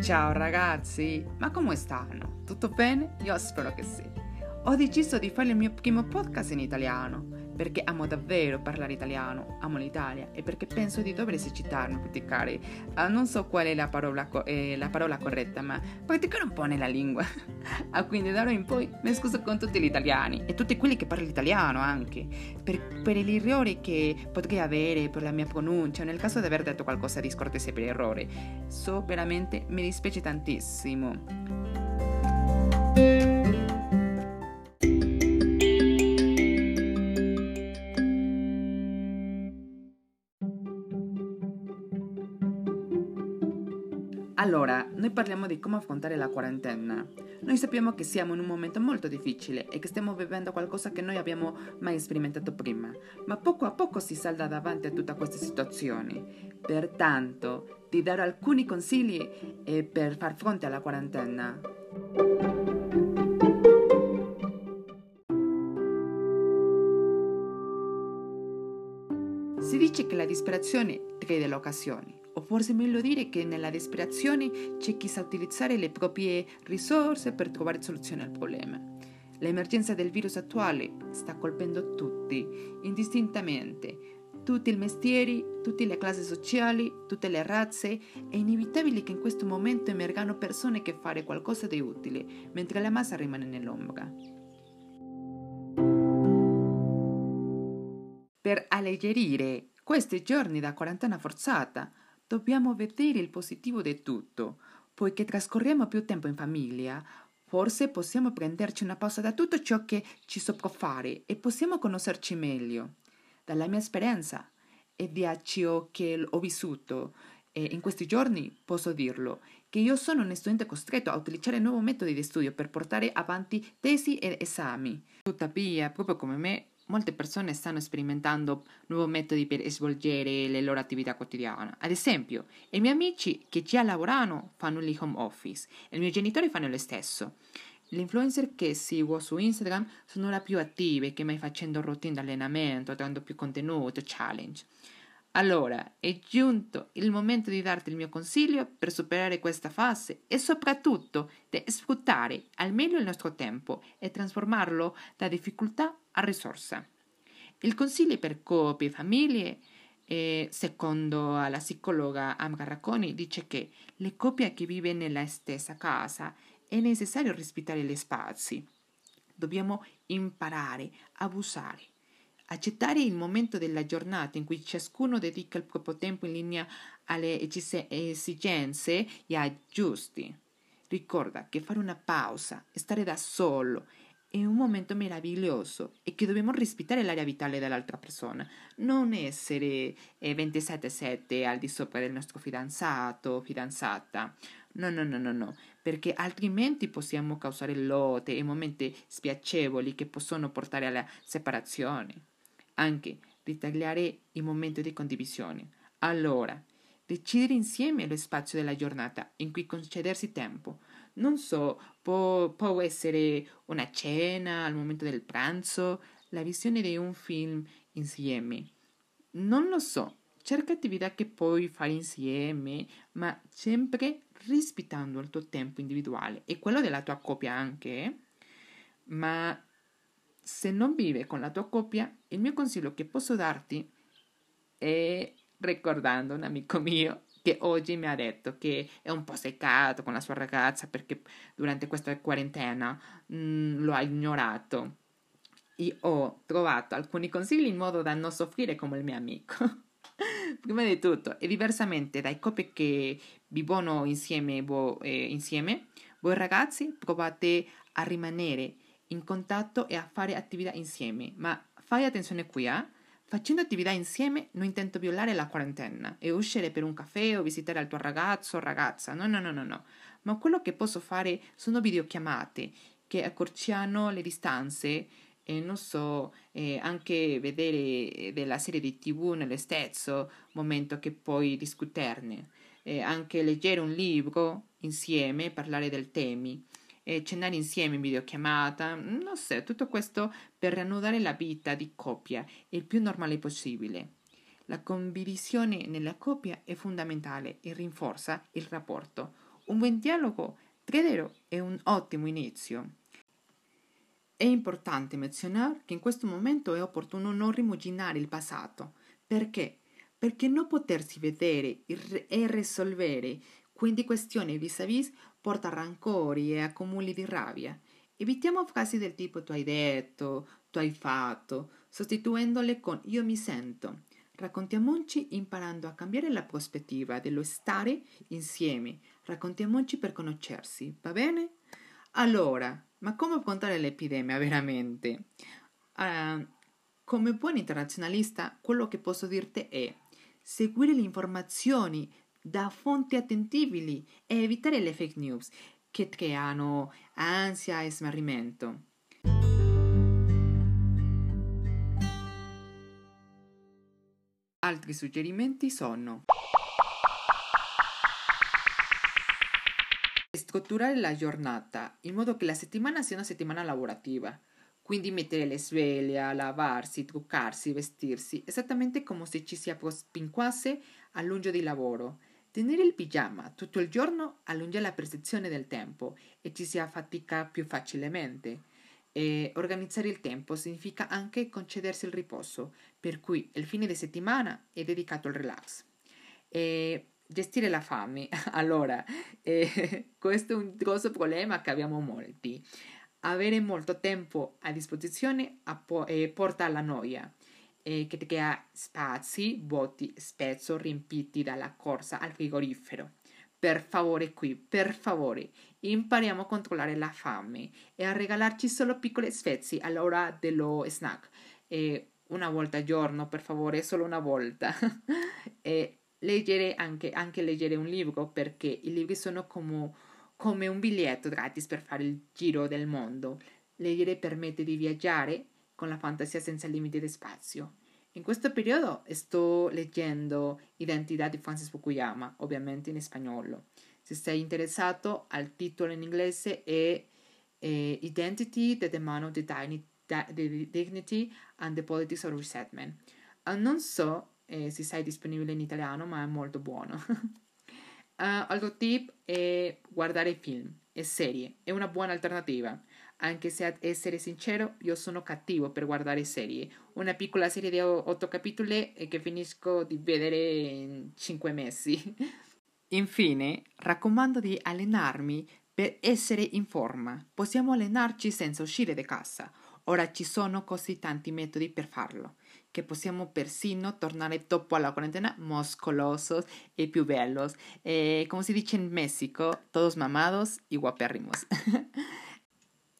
Ciao ragazzi, ma come stanno? Tutto bene? Io spero che sì. Ho deciso di fare il mio primo podcast in italiano perché amo davvero parlare italiano, amo l'Italia e perché penso di dover esercitarmi, praticare. Uh, non so qual è la parola, co- eh, la parola, corretta, ma praticare un po' nella lingua. ah, quindi da ora in poi mi scuso con tutti gli italiani e tutti quelli che parlano italiano anche, per, per gli errori che potrei avere per la mia pronuncia, nel caso di aver detto qualcosa di scortese per errore. So veramente, mi dispiace tantissimo. Di come affrontare la quarantena. Noi sappiamo che siamo in un momento molto difficile e che stiamo vivendo qualcosa che noi abbiamo mai sperimentato prima, ma poco a poco si salda davanti a tutta questa situazione. Pertanto, ti darò alcuni consigli eh, per far fronte alla quarantena. Si dice che la disperazione crede l'occasione o forse meglio dire che nella disperazione c'è chi sa utilizzare le proprie risorse per trovare soluzione al problema. L'emergenza del virus attuale sta colpendo tutti, indistintamente, tutti i mestieri, tutte le classi sociali, tutte le razze, è inevitabile che in questo momento emergano persone che fare qualcosa di utile, mentre la massa rimane nell'ombra. Per alleggerire questi giorni da quarantena forzata, Dobbiamo vedere il positivo di tutto. Poiché trascorriamo più tempo in famiglia, forse possiamo prenderci una pausa da tutto ciò che ci si può fare e possiamo conoscerci meglio. Dalla mia esperienza e da ciò che ho vissuto e in questi giorni posso dirlo, che io sono un studente costretto a utilizzare nuovi metodi di studio per portare avanti tesi ed esami. Tuttavia, proprio come me, molte persone stanno sperimentando nuovi metodi per svolgere le loro attività quotidiane. Ad esempio, i miei amici che già lavorano fanno il home office e i miei genitori fanno lo stesso. Le influencer che seguo su Instagram sono le più attive che mai facendo routine di allenamento, dando più contenuto, challenge. Allora, è giunto il momento di darti il mio consiglio per superare questa fase e soprattutto di sfruttare al meglio il nostro tempo e trasformarlo da difficoltà a risorsa. Il consiglio per coppie e famiglie, eh, secondo la psicologa Amra Racconi, dice che le coppie che vivono nella stessa casa è necessario rispettare gli spazi. Dobbiamo imparare a usare accettare il momento della giornata in cui ciascuno dedica il proprio tempo in linea alle esigenze e ai giusti. Ricorda che fare una pausa, stare da solo, è un momento meraviglioso e che dobbiamo rispettare l'area vitale dell'altra persona, non essere 27-7 eh, al di sopra del nostro fidanzato o fidanzata. No, no, no, no, no, perché altrimenti possiamo causare lotte e momenti spiacevoli che possono portare alla separazione anche ritagliare i momenti di condivisione. Allora, decidere insieme lo spazio della giornata in cui concedersi tempo. Non so, può, può essere una cena al momento del pranzo, la visione di un film insieme. Non lo so, cerca attività che puoi fare insieme, ma sempre rispettando il tuo tempo individuale e quello della tua coppia anche. Ma se non vive con la tua coppia, il mio consiglio che posso darti è ricordando un amico mio che oggi mi ha detto che è un po' seccato con la sua ragazza perché durante questa quarantena mh, mm, lo ha ignorato. Io ho trovato alcuni consigli in modo da non soffrire come il mio amico. Prima di tutto, e diversamente dai coppie che vivono insieme, voi, eh, insieme, voi ragazzi provate a rimanere in contatto e a fare attività insieme. Ma fai attenzione qui, eh? Facendo attività insieme non intendo violare la quarantena e uscire per un caffè o visitare il tuo ragazzo o ragazza. No, no, no, no, no. Ma quello che posso fare sono videochiamate che accorciano le distanze e non so, eh, anche vedere della serie di tv nello stesso momento che puoi discuterne. Eh, anche leggere un libro insieme, parlare del temi eh, cenare insieme in videochiamata, non so, tutto questo per riannodare la vita di coppia il più normale possibile. La condivisione nella coppia è fondamentale e rinforza il rapporto. Un buon dialogo, credo, è un ottimo inizio. È importante menzionare che in questo momento è opportuno non rimuginare il passato. Perché? Perché non potersi vedere e risolvere quindi questioni vis-à-vis porta rancori e accumuli di rabbia. Evitiamo frasi del tipo tu hai detto, tu hai fatto, sostituendole con io mi sento. Raccontiamoci imparando a cambiare la prospettiva dello stare insieme. Raccontiamoci per conoscersi, va bene? Allora, ma come affrontare l'epidemia veramente? Uh, come buon internazionalista, quello che posso dirti è seguire le informazioni da fonti attendibili e evitare le fake news che creano ansia e smarrimento. Altri suggerimenti sono strutturare la giornata in modo che la settimana sia una settimana lavorativa. Quindi mettere le sveglie, lavarsi, truccarsi, vestirsi, esattamente come se ci si appropinquasse all'ungio di lavoro. Tenere il pigiama tutto il giorno allunga la percezione del tempo e ci si affatica più facilmente. E organizzare il tempo significa anche concedersi il riposo, per cui il fine di settimana è dedicato al relax. E gestire la fame. Allora, eh, questo è un grosso problema che abbiamo molti. Avere molto tempo a disposizione eh, porta alla noia eh, che crea spazi vuoti spesso riempiti dalla corsa al frigorifero. Per favore qui, per favore, impariamo a controllare la fame e a regalarci solo piccole spezie all'ora dello snack. E una volta al giorno, per favore, solo una volta. e leggere anche, anche, leggere un libro perché i libri sono come, come un biglietto gratis per fare il giro del mondo. Leggere permette di viaggiare con la fantasia senza limiti di spazio. In questo periodo sto leggendo Identità di Francis Fukuyama, ovviamente in spagnolo. Se sei interessato, al titolo in inglese è eh, Identity, the Demand of the Dignity and the Politics of Resettlement. Uh, non so eh, se sei disponibile in italiano, ma è molto buono. uh, altro tip è guardare film e serie, è una buona alternativa anche se ad essere sincero io sono cattivo per guardare serie. Una piccola serie di otto capitoli che finisco di vedere in cinque mesi. Infine, raccomando di allenarmi per essere in forma. Possiamo allenarci senza uscire di casa. Ora ci sono così tanti metodi per farlo, che possiamo persino tornare dopo la quarantena muscolosos e più bellos. E come si dice in Messico, todos mamados y guapérrimos.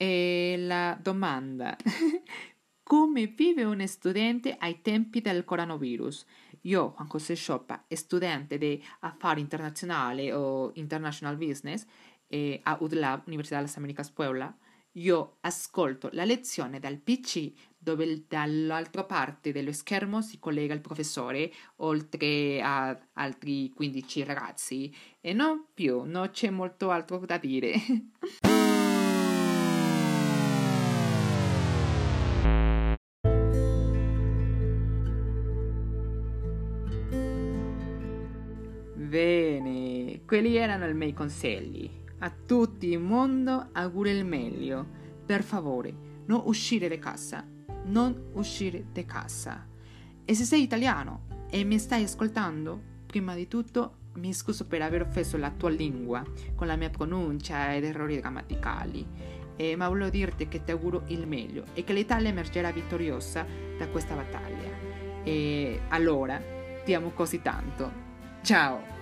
E la domanda, come vive un studente ai tempi del coronavirus? Io, Juan José Choppa, studente di affari internazionali o international business eh, a UDLAB, Università delle Americas Puebla, io ascolto la lezione dal PC dove dall'altra parte dello schermo si collega il professore oltre a altri 15 ragazzi e non più, non c'è molto altro da dire. Bene, quelli erano i miei consigli. A tutti il mondo auguro il meglio. Per favore, non uscire di casa. Non uscire di casa. E se sei italiano e mi stai ascoltando, prima di tutto mi scuso per aver offeso la tua lingua con la mia pronuncia ed errori grammaticali. Eh, ma voglio dirti che ti auguro il meglio e che l'Italia emergerà vittoriosa da questa battaglia. E allora, ti amo così tanto. Ciao!